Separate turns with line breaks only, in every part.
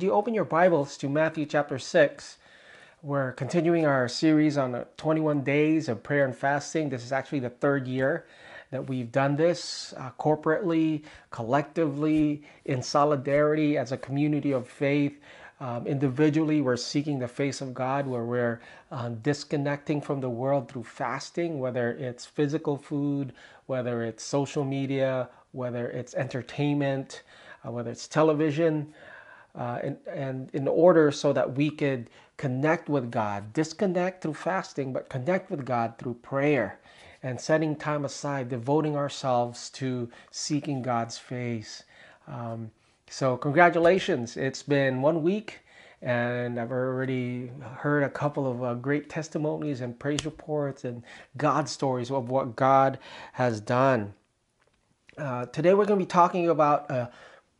would you open your Bibles to Matthew chapter 6? We're continuing our series on uh, 21 days of prayer and fasting. This is actually the third year that we've done this uh, corporately, collectively, in solidarity as a community of faith. Um, individually, we're seeking the face of God, where we're um, disconnecting from the world through fasting, whether it's physical food, whether it's social media, whether it's entertainment, uh, whether it's television, uh, and, and in order so that we could connect with God, disconnect through fasting, but connect with God through prayer and setting time aside, devoting ourselves to seeking God's face. Um, so, congratulations. It's been one week, and I've already heard a couple of uh, great testimonies and praise reports and God stories of what God has done. Uh, today, we're going to be talking about a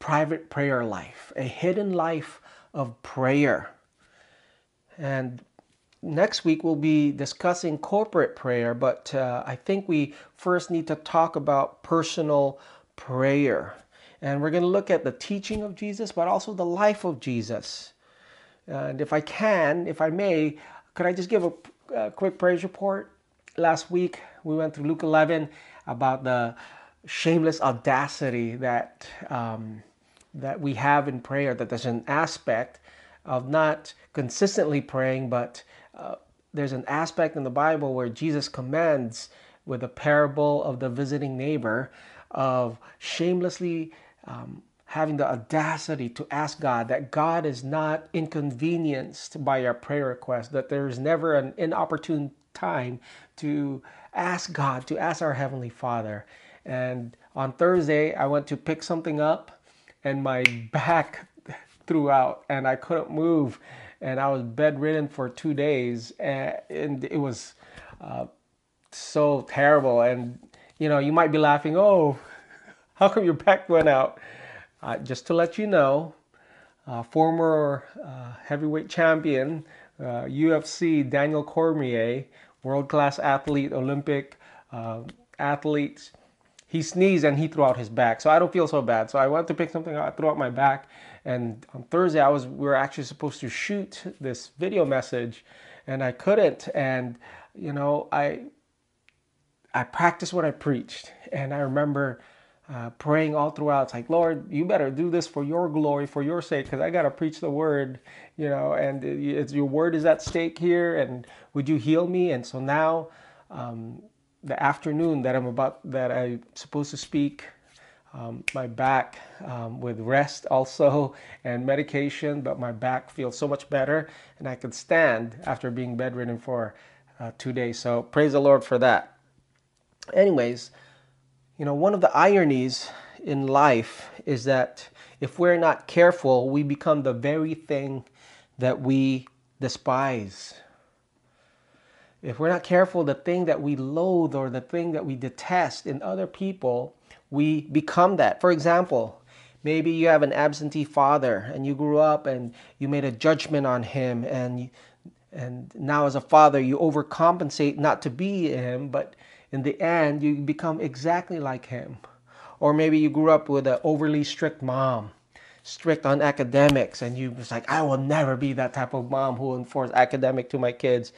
private prayer life, a hidden life of prayer. And next week we'll be discussing corporate prayer, but uh, I think we first need to talk about personal prayer. And we're going to look at the teaching of Jesus, but also the life of Jesus. And if I can, if I may, could I just give a, a quick praise report? Last week we went through Luke 11 about the shameless audacity that um, that we have in prayer. That there's an aspect of not consistently praying, but uh, there's an aspect in the Bible where Jesus commands, with the parable of the visiting neighbor, of shamelessly um, having the audacity to ask God that God is not inconvenienced by our prayer request, that there is never an inopportune time to ask God, to ask our Heavenly Father. And on Thursday, I went to pick something up, and my back threw out, and I couldn't move and I was bedridden for two days, and, it was uh, so terrible. And you know, you might be laughing, "Oh, how come your back went out?" Uh, just to let you know, uh, former uh, heavyweight champion, UFC uh, Daniel Cormier, world-class athlete, Olympic uh, athlete. He sneezed and he threw out his back, so I don't feel so bad. So I went to pick something up, I threw out my back, and on Thursday, I was we were actually supposed to shoot this video message, and I couldn't. And you know, I I practiced what I preached, and I remember uh, praying all throughout. It's like, Lord, you better do this for your glory, for your sake, because I got to preach the word, you know, and your word is at stake here. And would you heal me? And so now, um, the afternoon that I'm about, that I'm supposed to speak um, my back um, with rest also and medication, but my back feels so much better and I can stand after being bedridden for uh, two days. So praise the Lord for that. Anyways, you know, one of the ironies in life is that if we're not careful, we become the very thing that we despise. If we're not careful, the thing that we loathe or the thing that we detest in other people we become that. For example, maybe you have an absentee father and you grew up and you made a judgment on him and and now as a father you overcompensate not to be him but in the end you become exactly like him or maybe you grew up with an overly strict mom strict on academics and you was like i will never be that type of mom who enforce academic to my kids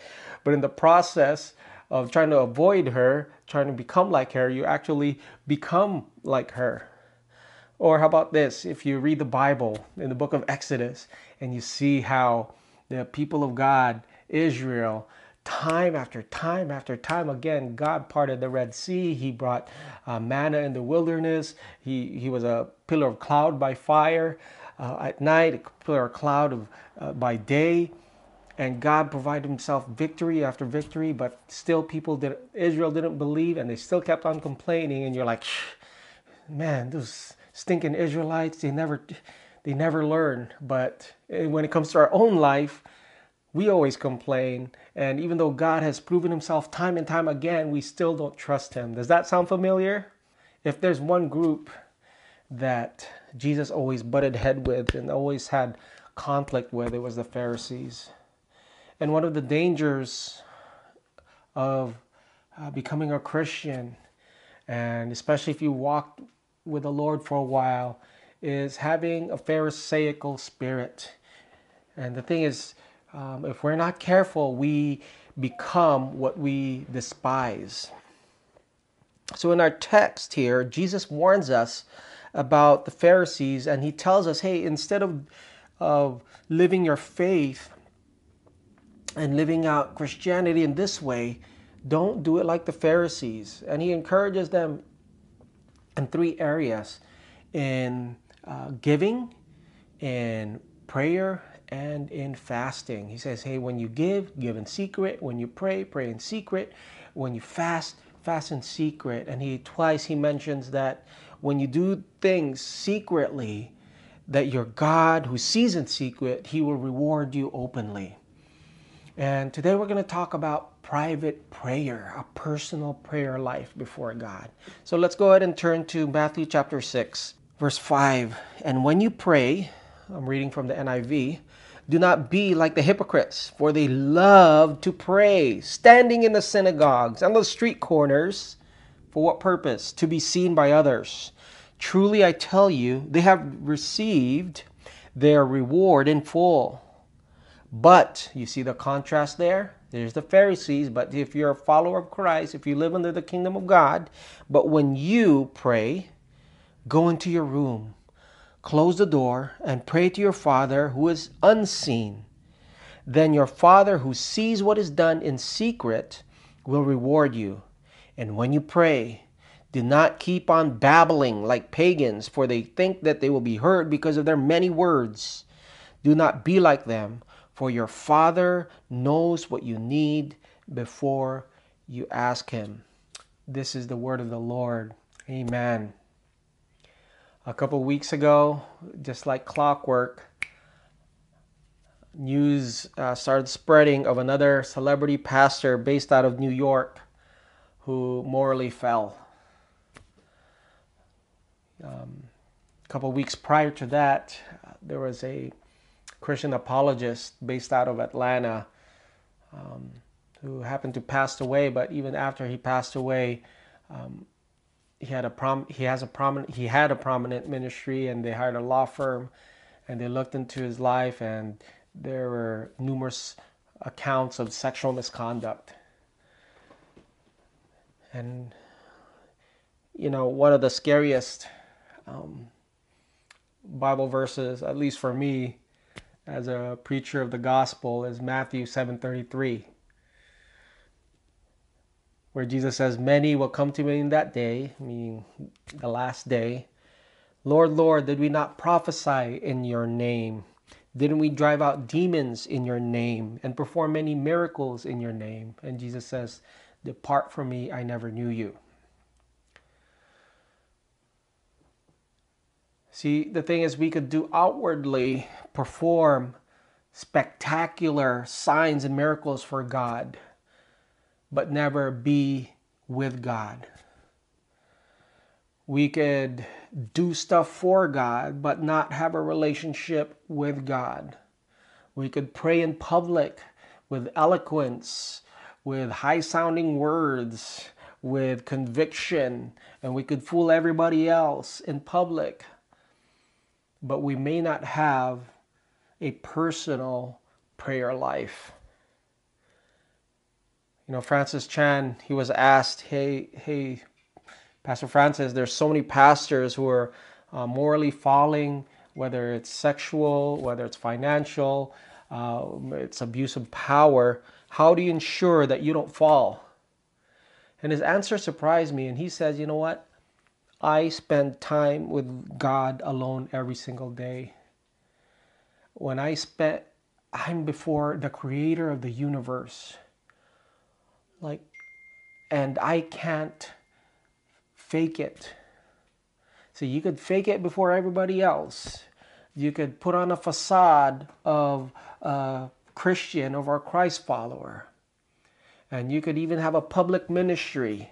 but in the process of trying to avoid her, trying to become like her, you actually become like her. Or how about this? If you read the Bible in the book of Exodus and you see how the people of God, Israel, time after time after time again, God parted the Red Sea. He brought uh, manna in the wilderness. He, he was a pillar of cloud by fire uh, at night, a pillar of cloud of, uh, by day and God provided himself victory after victory, but still people did Israel didn't believe and they still kept on complaining and you're like, man, those stinking Israelites, they never they never learn. But eh, when it comes to our own life, we always complain. And even though God has proven himself time and time again, we still don't trust him. Does that sound familiar? If there's one group that Jesus always butted head with and always had conflict with, it was the Pharisees. And one of the dangers of uh, becoming a Christian, and especially if you walk with the Lord for a while, is having a Pharisaical spirit. And the thing is, um, if we're not careful, we become what we despise. So, in our text here, Jesus warns us about the Pharisees and he tells us hey, instead of, of living your faith and living out Christianity in this way, don't do it like the Pharisees. And he encourages them in three areas in uh, giving, in prayer, and in fasting. He says, hey, when you give, give in secret. When you pray, pray in secret. When you fast, fast in secret. And he twice he mentions that when you do things secretly, that your God who sees in secret, he will reward you openly. And today we're going to talk about private prayer, a personal prayer life before God. So let's go ahead and turn to Matthew chapter 6, verse 5. And when you pray, I'm reading from the NIV, do not be like the hypocrites, for they love to pray, standing in the synagogues and the street corners. For what purpose? To be seen by others. Truly I tell you, they have received their reward in full. But you see the contrast there? There's the Pharisees, but if you're a follower of Christ, if you live under the kingdom of God, but when you pray, go into your room, close the door, and pray to your Father who is unseen. Then your Father who sees what is done in secret will reward you. And when you pray, do not keep on babbling like pagans, for they think that they will be heard because of their many words. Do not be like them for your Father knows what you need before you ask Him. This is the word of the Lord. Amen. A couple weeks ago, just like clockwork, news uh, started spreading of another celebrity pastor based out of New York who morally fell. Um, a couple weeks prior to that, uh, there was a Christian apologist based out of Atlanta um, who happened to pass away. But even after he passed away, um, he had a prom he has a prominent he had a prominent ministry, and they hired a law firm, and they looked into his life, and there were numerous accounts of sexual misconduct. And you know, one of the scariest um, Bible verses, at least for me, as a preacher of the gospel is Matthew 7:33 where Jesus says many will come to me in that day meaning the last day Lord Lord did we not prophesy in your name? Didn't we drive out demons in your name and perform many miracles in your name? And Jesus says depart from me I never knew you See, the thing is, we could do outwardly perform spectacular signs and miracles for God, but never be with God. We could do stuff for God, but not have a relationship with God. We could pray in public with eloquence, with high sounding words, with conviction, and we could fool everybody else in public but we may not have a personal prayer life. You know, Francis Chan, he was asked, hey, hey, Pastor Francis, there's so many pastors who are uh, morally falling, whether it's sexual, whether it's financial, uh, it's abuse of power. How do you ensure that you don't fall? And his answer surprised me, and he says, you know what? I spend time with God alone every single day. When I spend, I'm before the creator of the universe. Like, and I can't fake it. So you could fake it before everybody else. You could put on a facade of a Christian or a Christ follower. And you could even have a public ministry.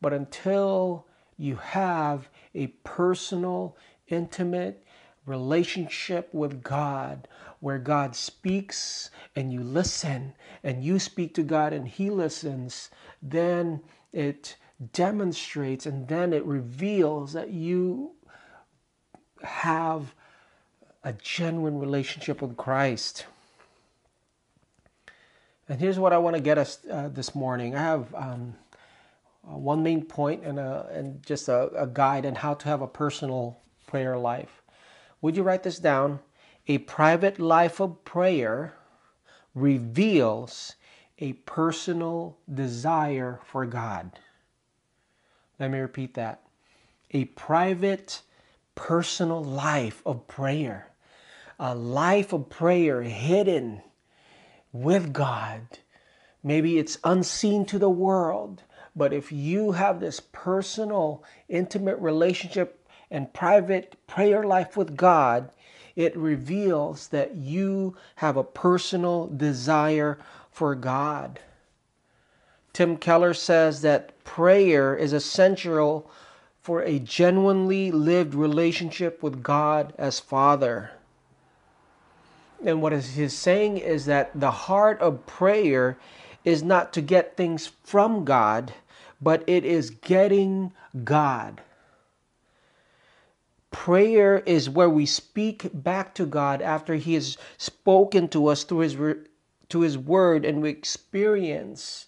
But until you have a personal, intimate relationship with God where God speaks and you listen and you speak to God and He listens, then it demonstrates and then it reveals that you have a genuine relationship with Christ. And here's what I want to get us uh, this morning. I have um, uh, one main point and, a, and just a, a guide on how to have a personal prayer life. Would you write this down? A private life of prayer reveals a personal desire for God. Let me repeat that. A private, personal life of prayer. A life of prayer hidden with God. Maybe it's unseen to the world, but if you have this personal, intimate relationship and private prayer life with God, it reveals that you have a personal desire for God. Tim Keller says that prayer is essential for a genuinely lived relationship with God as Father. And what he's saying is that the heart of prayer is not to get things from God, but it is getting God. Prayer is where we speak back to God after He has spoken to us through His to His Word, and we experience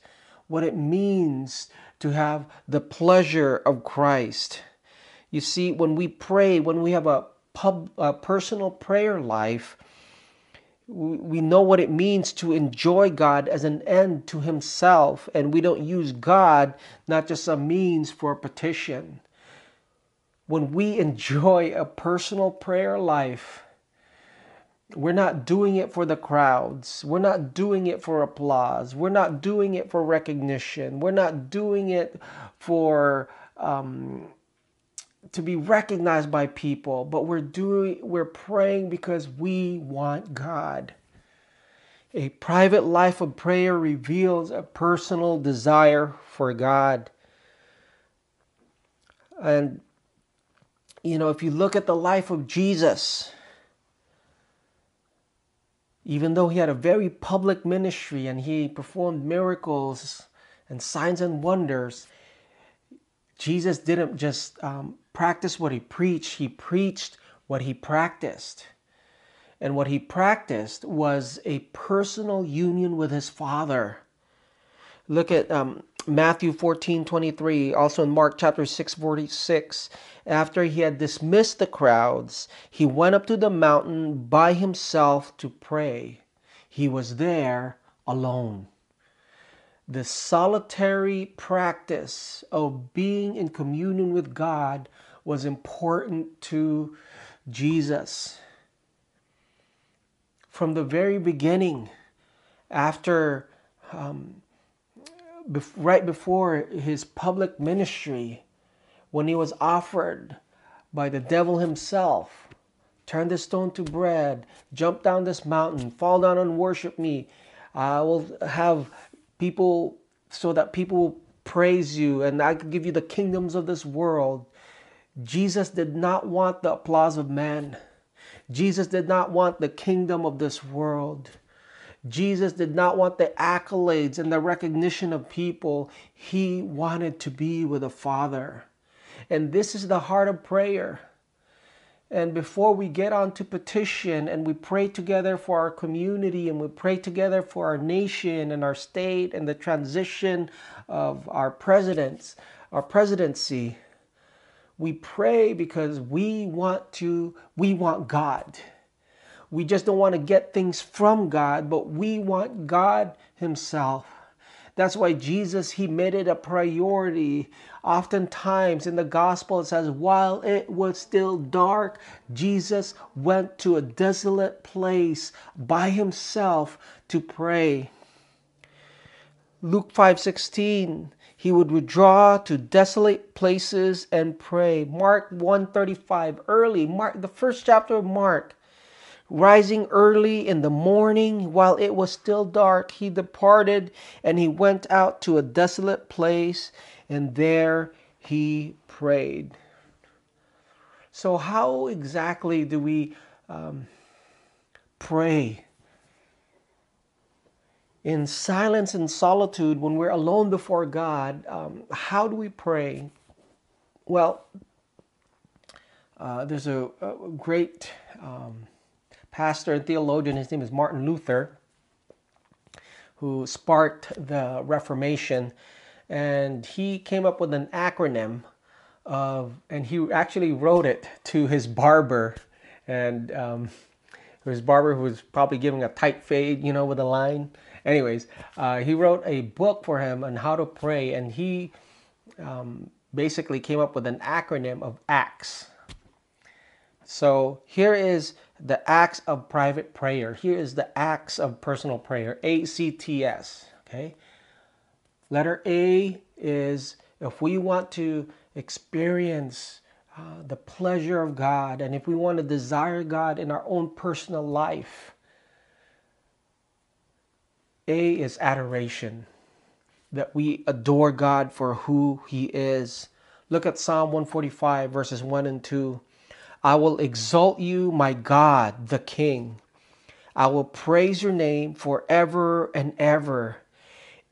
what it means to have the pleasure of Christ. You see, when we pray, when we have a pub, a personal prayer life, we know what it means to enjoy God as an end to Himself, and we don't use God not just a means for a petition. When we enjoy a personal prayer life, we're not doing it for the crowds. We're not doing it for applause. We're not doing it for recognition. We're not doing it for um, to be recognized by people, but we're doing we're praying because we want God. A private life of prayer reveals a personal desire for God. And you know, if you look at the life of Jesus, even though he had a very public ministry and he performed miracles and signs and wonders, Jesus didn't just um, practice what he preached, he preached what he practiced. And what he practiced was a personal union with his Father. Look at um, Matthew 14 23, also in Mark chapter 6 46. After he had dismissed the crowds, he went up to the mountain by himself to pray. He was there alone the solitary practice of being in communion with God was important to Jesus. From the very beginning, after um, bef- right before his public ministry, when he was offered by the devil himself, turn this stone to bread, jump down this mountain, fall down and worship me. I will have people so that people praise you and I can give you the kingdoms of this world. Jesus did not want the applause of man. Jesus did not want the kingdom of this world. Jesus did not want the accolades and the recognition of people. He wanted to be with the Father. And this is the heart of prayer. And before we get on to petition and we pray together for our community and we pray together for our nation and our state and the transition of our presidents, our presidency, we pray because we want to, we want God. We just don't want to get things from God, but we want God Himself. That's why Jesus, he made it a priority. Oftentimes in the gospel, it says, while it was still dark, Jesus went to a desolate place by himself to pray. Luke 5:16 he would withdraw to desolate places and pray. Mark 135 early Mark the first chapter of Mark Rising early in the morning while it was still dark, he departed and he went out to a desolate place, and there he prayed. So, how exactly do we um, pray? In silence and solitude, when we're alone before God, um, how do we pray? Well, Uh, there's a, a great um, pastor and theologian, his name is Martin Luther, who sparked the Reformation. And he came up with an acronym of, and he actually wrote it to his barber. And um, his barber who was probably giving a tight fade, you know, with a line. Anyways, uh, he wrote a book for him on how to pray, and he um, basically came up with an acronym of ACTS. So here is the acts of private prayer. Here is the acts of personal prayer, ACTS. Okay. Letter A is if we want to experience uh, the pleasure of God and if we want to desire God in our own personal life, A is adoration, that we adore God for who He is. Look at Psalm 145, verses 1 and 2. I will exalt you, my God, the King. I will praise your name forever and ever.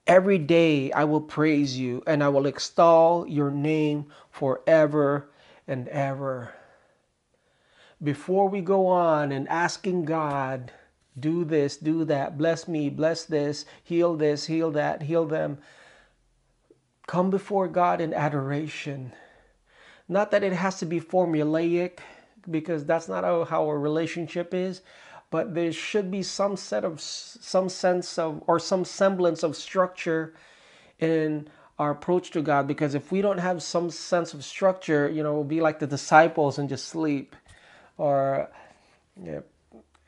Every day I will praise you, and I will extol your name forever and ever. Before we go on and asking God, do this, do that, bless me, bless this, heal this, heal that, heal them, come before God in adoration. Not that it has to be formulaic, because that's not how, how a relationship is but there should be some set of some sense of or some semblance of structure in our approach to God because if we don't have some sense of structure, you know, we'll be like the disciples and just sleep. Or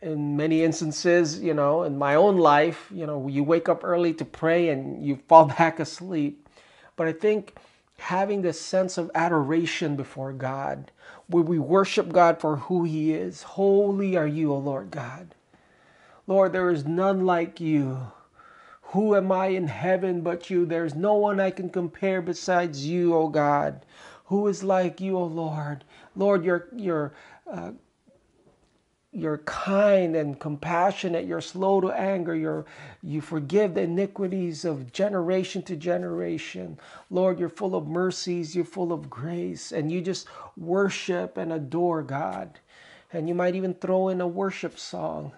in many instances, you know, in my own life, you know, you wake up early to pray and you fall back asleep. But I think having this sense of adoration before God, where we worship God for who He is. Holy are you, O Lord God. Lord, there is none like you. Who am I in heaven but you? There's no one I can compare besides you, O God. Who is like you, O Lord? Lord, your your uh, you're kind and compassionate. You're slow to anger. You're, you forgive the iniquities of generation to generation. Lord, you're full of mercies. You're full of grace. And you just worship and adore God. And you might even throw in a worship song.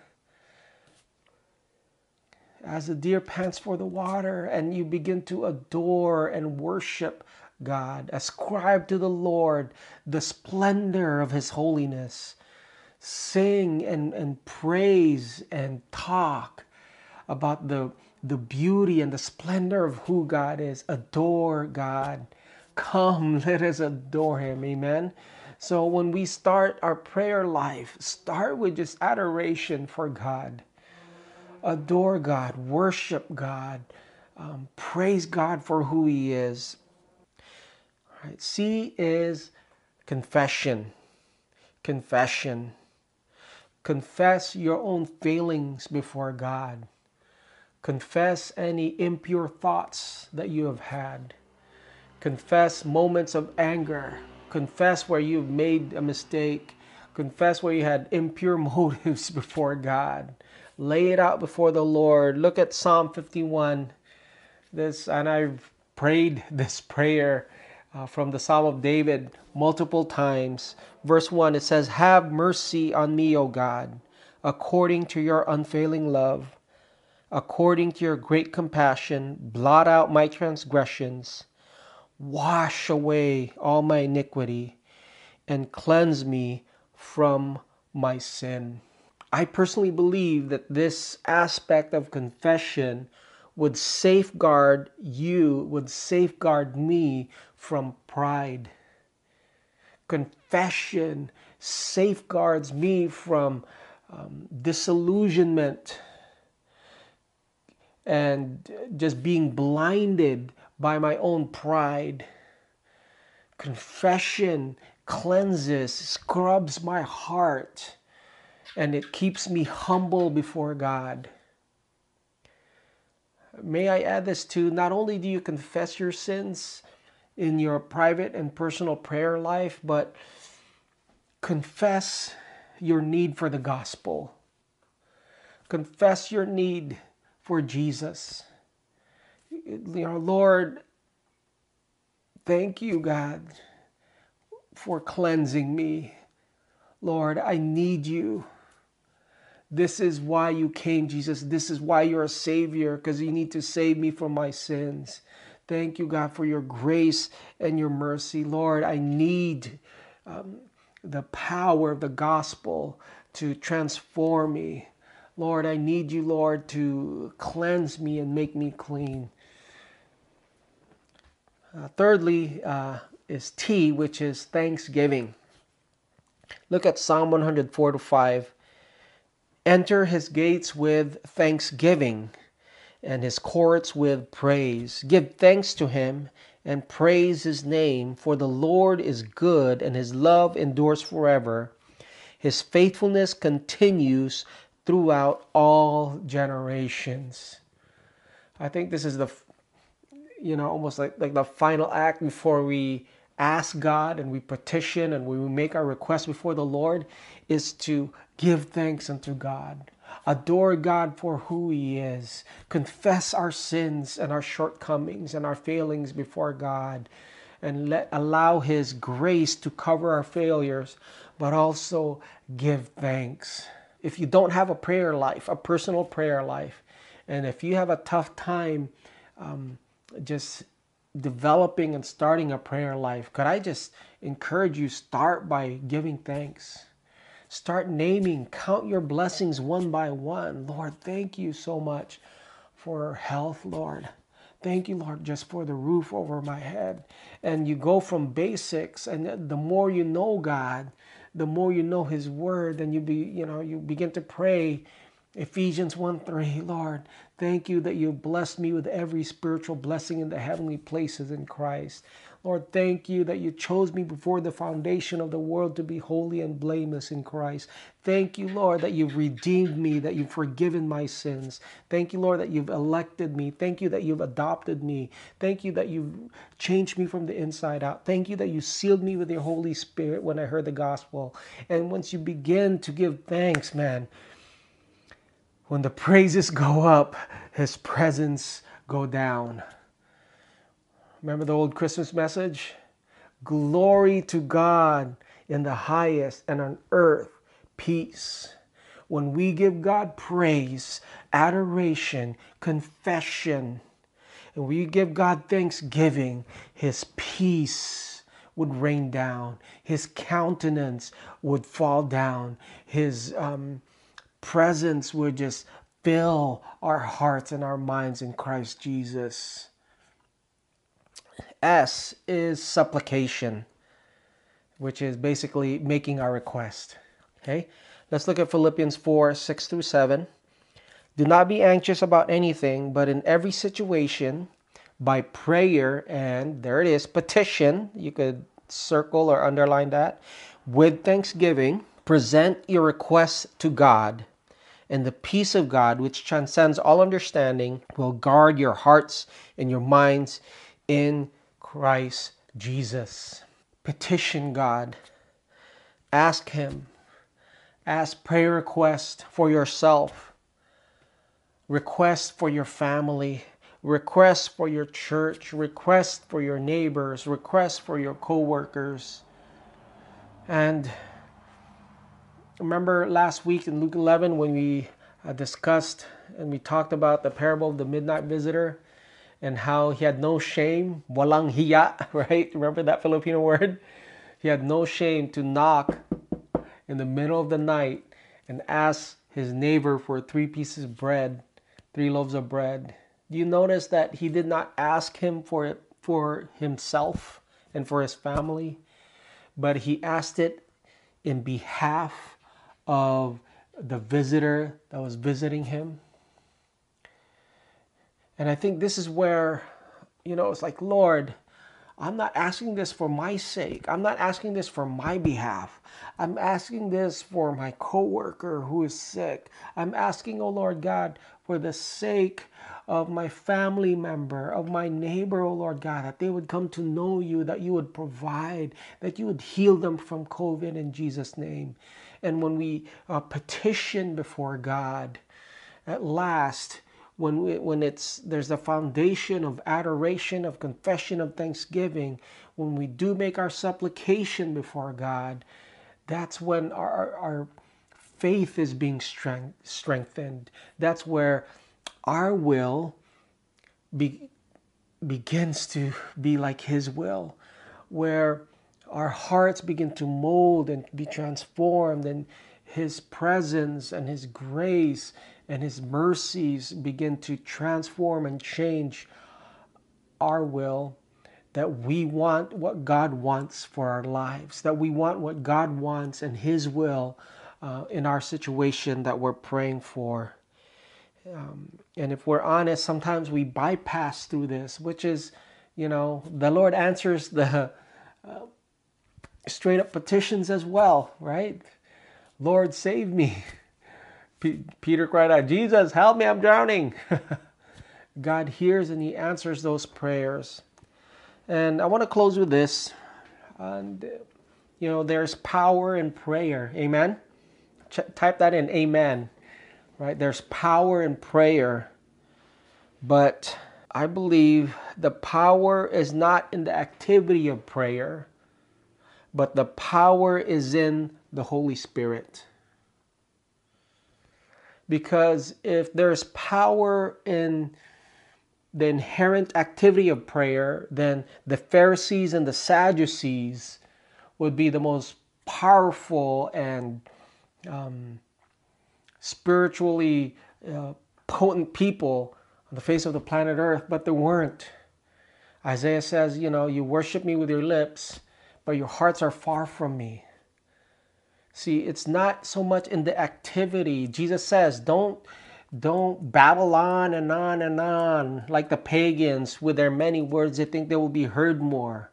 As the deer pants for the water, and you begin to adore and worship God. Ascribe to the Lord the splendor of His holiness sing and, and praise and talk about the, the beauty and the splendor of who God is. Adore God. Come, let us adore Him. Amen. So when we start our prayer life, start with just adoration for God. Adore God, worship God, um, praise God for who He is. All right. C is confession. Confession. Confess your own failings before God. Confess any impure thoughts that you have had. Confess moments of anger. Confess where you've made a mistake. Confess where you had impure motives before God. Lay it out before the Lord. Look at Psalm 51. This and I've prayed this prayer uh, from the Psalm of David multiple times. Verse 1 it says, Have mercy on me, O God, according to your unfailing love, according to your great compassion, blot out my transgressions, wash away all my iniquity, and cleanse me from my sin. I personally believe that this aspect of confession would safeguard you, would safeguard me from pride. Confession safeguards me from um, disillusionment and just being blinded by my own pride. Confession cleanses, scrubs my heart, and it keeps me humble before God. May I add this too? Not only do you confess your sins, in your private and personal prayer life, but confess your need for the gospel. Confess your need for Jesus. Know, Lord, thank you, God, for cleansing me. Lord, I need you. This is why you came, Jesus. This is why you're a Savior, because you need to save me from my sins. Thank you, God, for your grace and your mercy. Lord, I need um, the power of the gospel to transform me. Lord, I need you, Lord, to cleanse me and make me clean. Uh, thirdly, uh, is T, which is thanksgiving. Look at Psalm 104 to 5. Enter his gates with thanksgiving and his courts with praise. Give thanks to him and praise his name, for the Lord is good and his love endures forever. His faithfulness continues throughout all generations. I think this is the you know almost like like the final act before we ask God and we petition and we make our request before the Lord is to give thanks unto God. Adore God for who He is. Confess our sins and our shortcomings and our failings before God. And let allow His grace to cover our failures, but also give thanks. If you don't have a prayer life, a personal prayer life, and if you have a tough time um, just developing and starting a prayer life, could I just encourage you start by giving thanks? Start naming, count your blessings one by one. Lord, thank you so much for health, Lord. Thank you, Lord, just for the roof over my head. And you go from basics, and the more you know God, the more you know His Word, and you be, you know, you begin to pray Ephesians 1 3, Lord, thank you that you blessed me with every spiritual blessing in the heavenly places in Christ. Lord, thank you that you chose me before the foundation of the world to be holy and blameless in Christ. Thank you, Lord, that you've redeemed me, that you've forgiven my sins. Thank you, Lord, that you've elected me. Thank you that you've adopted me. Thank you that you've changed me from the inside out. Thank you that you sealed me with your Holy Spirit when I heard the gospel. And once you begin to give thanks, man, when the praises go up, his presence go down. Remember the old Christmas message? Glory to God in the highest and on earth peace. When we give God praise, adoration, confession, and we give God thanksgiving, his peace would rain down, his countenance would fall down, his um, presence would just fill our hearts and our minds in Christ Jesus. S is supplication, which is basically making our request. Okay, let's look at Philippians 4 6 through 7. Do not be anxious about anything, but in every situation, by prayer and there it is, petition, you could circle or underline that, with thanksgiving, present your requests to God and the peace of God, which transcends all understanding, will guard your hearts and your minds in Christ Jesus. Petition God. Ask Him. Ask prayer request for yourself. Request for your family. Request for your church. Request for your neighbors. Request for your co-workers. And remember last week in Luke 11 when we uh, discussed and we talked about the parable of the midnight visitor and how he had no shame, walang hiya, right? Remember that Filipino word? He had no shame to knock in the middle of the night and ask his neighbor for three pieces of bread, three loaves of bread. Do you notice that he did not ask him for it for himself and for his family, but he asked it in behalf of the visitor that was visiting him. And I think this is where, you know, it's like, Lord, I'm not asking this for my sake. I'm not asking this for my behalf. I'm asking this for my coworker who is sick. I'm asking, oh Lord God, for the sake of my family member, of my neighbor, oh Lord God, that they would come to know you, that you would provide, that you would heal them from COVID in Jesus' name. And when we uh, petition before God, at last, when we, when it's there's a foundation of adoration, of confession, of thanksgiving, when we do make our supplication before God, that's when our, our faith is being strength, strengthened. That's where our will be, begins to be like His will, where our hearts begin to mold and be transformed, and His presence and His grace and His mercies begin to transform and change our will. That we want what God wants for our lives, that we want what God wants and His will uh, in our situation that we're praying for. Um, and if we're honest, sometimes we bypass through this, which is, you know, the Lord answers the uh, straight up petitions as well, right? Lord, save me. P- Peter cried out, Jesus, help me, I'm drowning. God hears and He answers those prayers. And I want to close with this. And, you know, there's power in prayer. Amen. Ch- type that in. Amen right? There's power in prayer, but I believe the power is not in the activity of prayer, but the power is in the Holy Spirit. Because if there's power in the inherent activity of prayer, then the Pharisees and the Sadducees would be the most powerful and um, spiritually uh, potent people on the face of the planet Earth, but there weren't. Isaiah says, You know, you worship me with your lips, but your hearts are far from me. See, it's not so much in the activity. Jesus says, Don't don't babble on and on and on like the pagans with their many words they think they will be heard more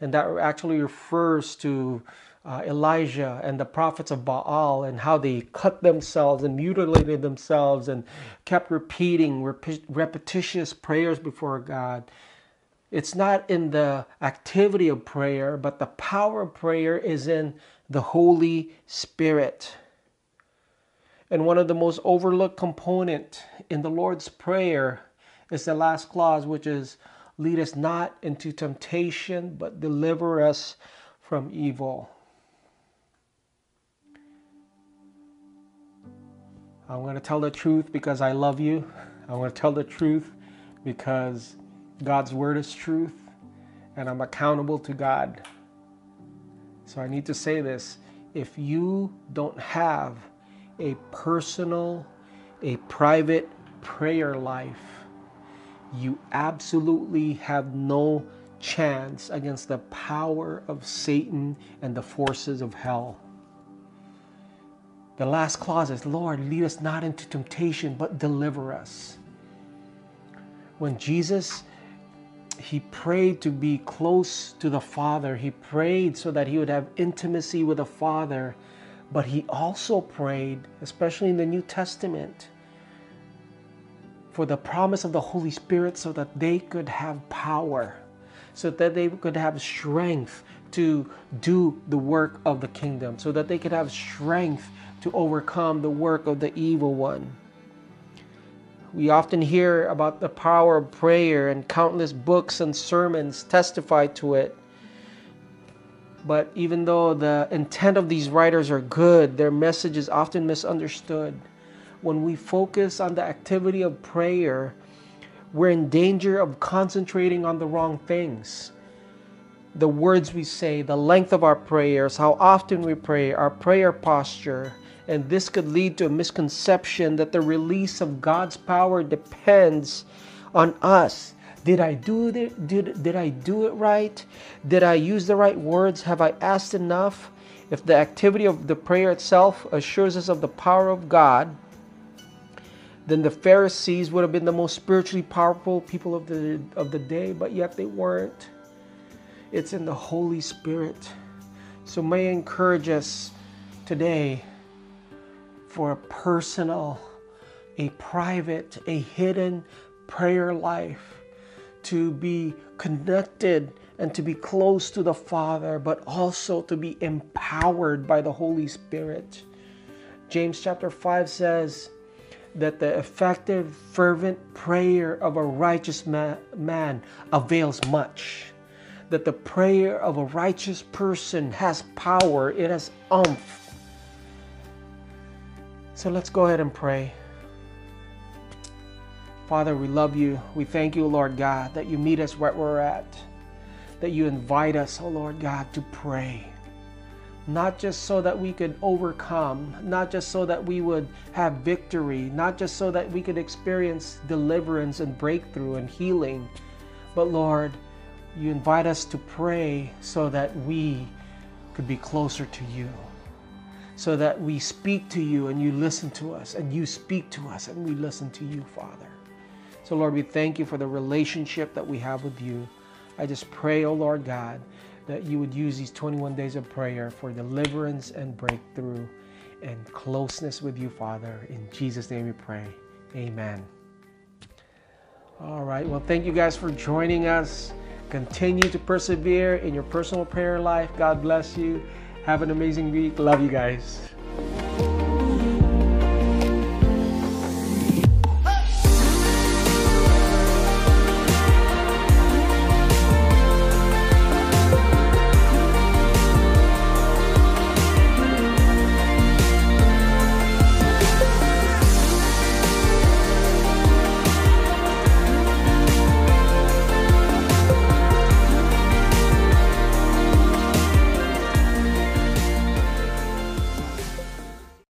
and that actually refers to uh, Elijah and the prophets of Baal and how they cut themselves and mutilated themselves and kept repeating rep- repetitious prayers before God. It's not in the activity of prayer, but the power of prayer is in the Holy Spirit. And one of the most overlooked component in the Lord's Prayer is the last clause, which is, lead us not into temptation, but deliver us from evil. I'm going to tell the truth because I love you. I'm going to tell the truth because God's word is truth and I'm accountable to God. So I need to say this. If you don't have a personal, a private prayer life, you absolutely have no chance against the power of Satan and the forces of hell. The last clause is, Lord, lead us not into temptation, but deliver us. When Jesus he prayed to be close to the Father. He prayed so that he would have intimacy with the Father. But he also prayed, especially in the New Testament, for the promise of the Holy Spirit so that they could have power, so that they could have strength to do the work of the kingdom, so that they could have strength to overcome the work of the evil one. We often hear about the power of prayer, and countless books and sermons testify to it. But even though the intent of these writers are good, their message is often misunderstood. When we focus on the activity of prayer, we're in danger of concentrating on the wrong things. The words we say, the length of our prayers, how often we pray, our prayer posture, and this could lead to a misconception that the release of God's power depends on us. Did I do it? Did, did I do it right? Did I use the right words? Have I asked enough? If the activity of the prayer itself assures us of the power of God, then the Pharisees would have been the most spiritually powerful people of the of the day, but yet they weren't. It's in the Holy Spirit. So may I encourage us today for a personal, a private, a hidden prayer life, to be connected and to be close to the Father, but also to be empowered by the Holy Spirit. James chapter 5 says that the effective, fervent prayer of a righteous man, man avails much. that the prayer of a righteous person has power, it has umph. So let's go ahead and pray. Father, we love you. We thank you, Lord God, that you meet us where we're at, that you invite us, oh Lord God, to pray. Not just so that we could overcome, not just so that we would have victory, not just so that we could experience deliverance and breakthrough and healing, but Lord, you invite us to pray so that we could be closer to you, so that we speak to you and you listen to us, and you speak to us and we listen to you, Father. So, Lord, we thank you for the relationship that we have with you. I just pray, oh Lord God, that you would use these 21 days of prayer for deliverance and breakthrough and closeness with you, Father. In Jesus' name we pray. Amen. All right. Well, thank you guys for joining us. Continue to persevere in your personal prayer life. God bless you. Have an amazing week. Love you guys.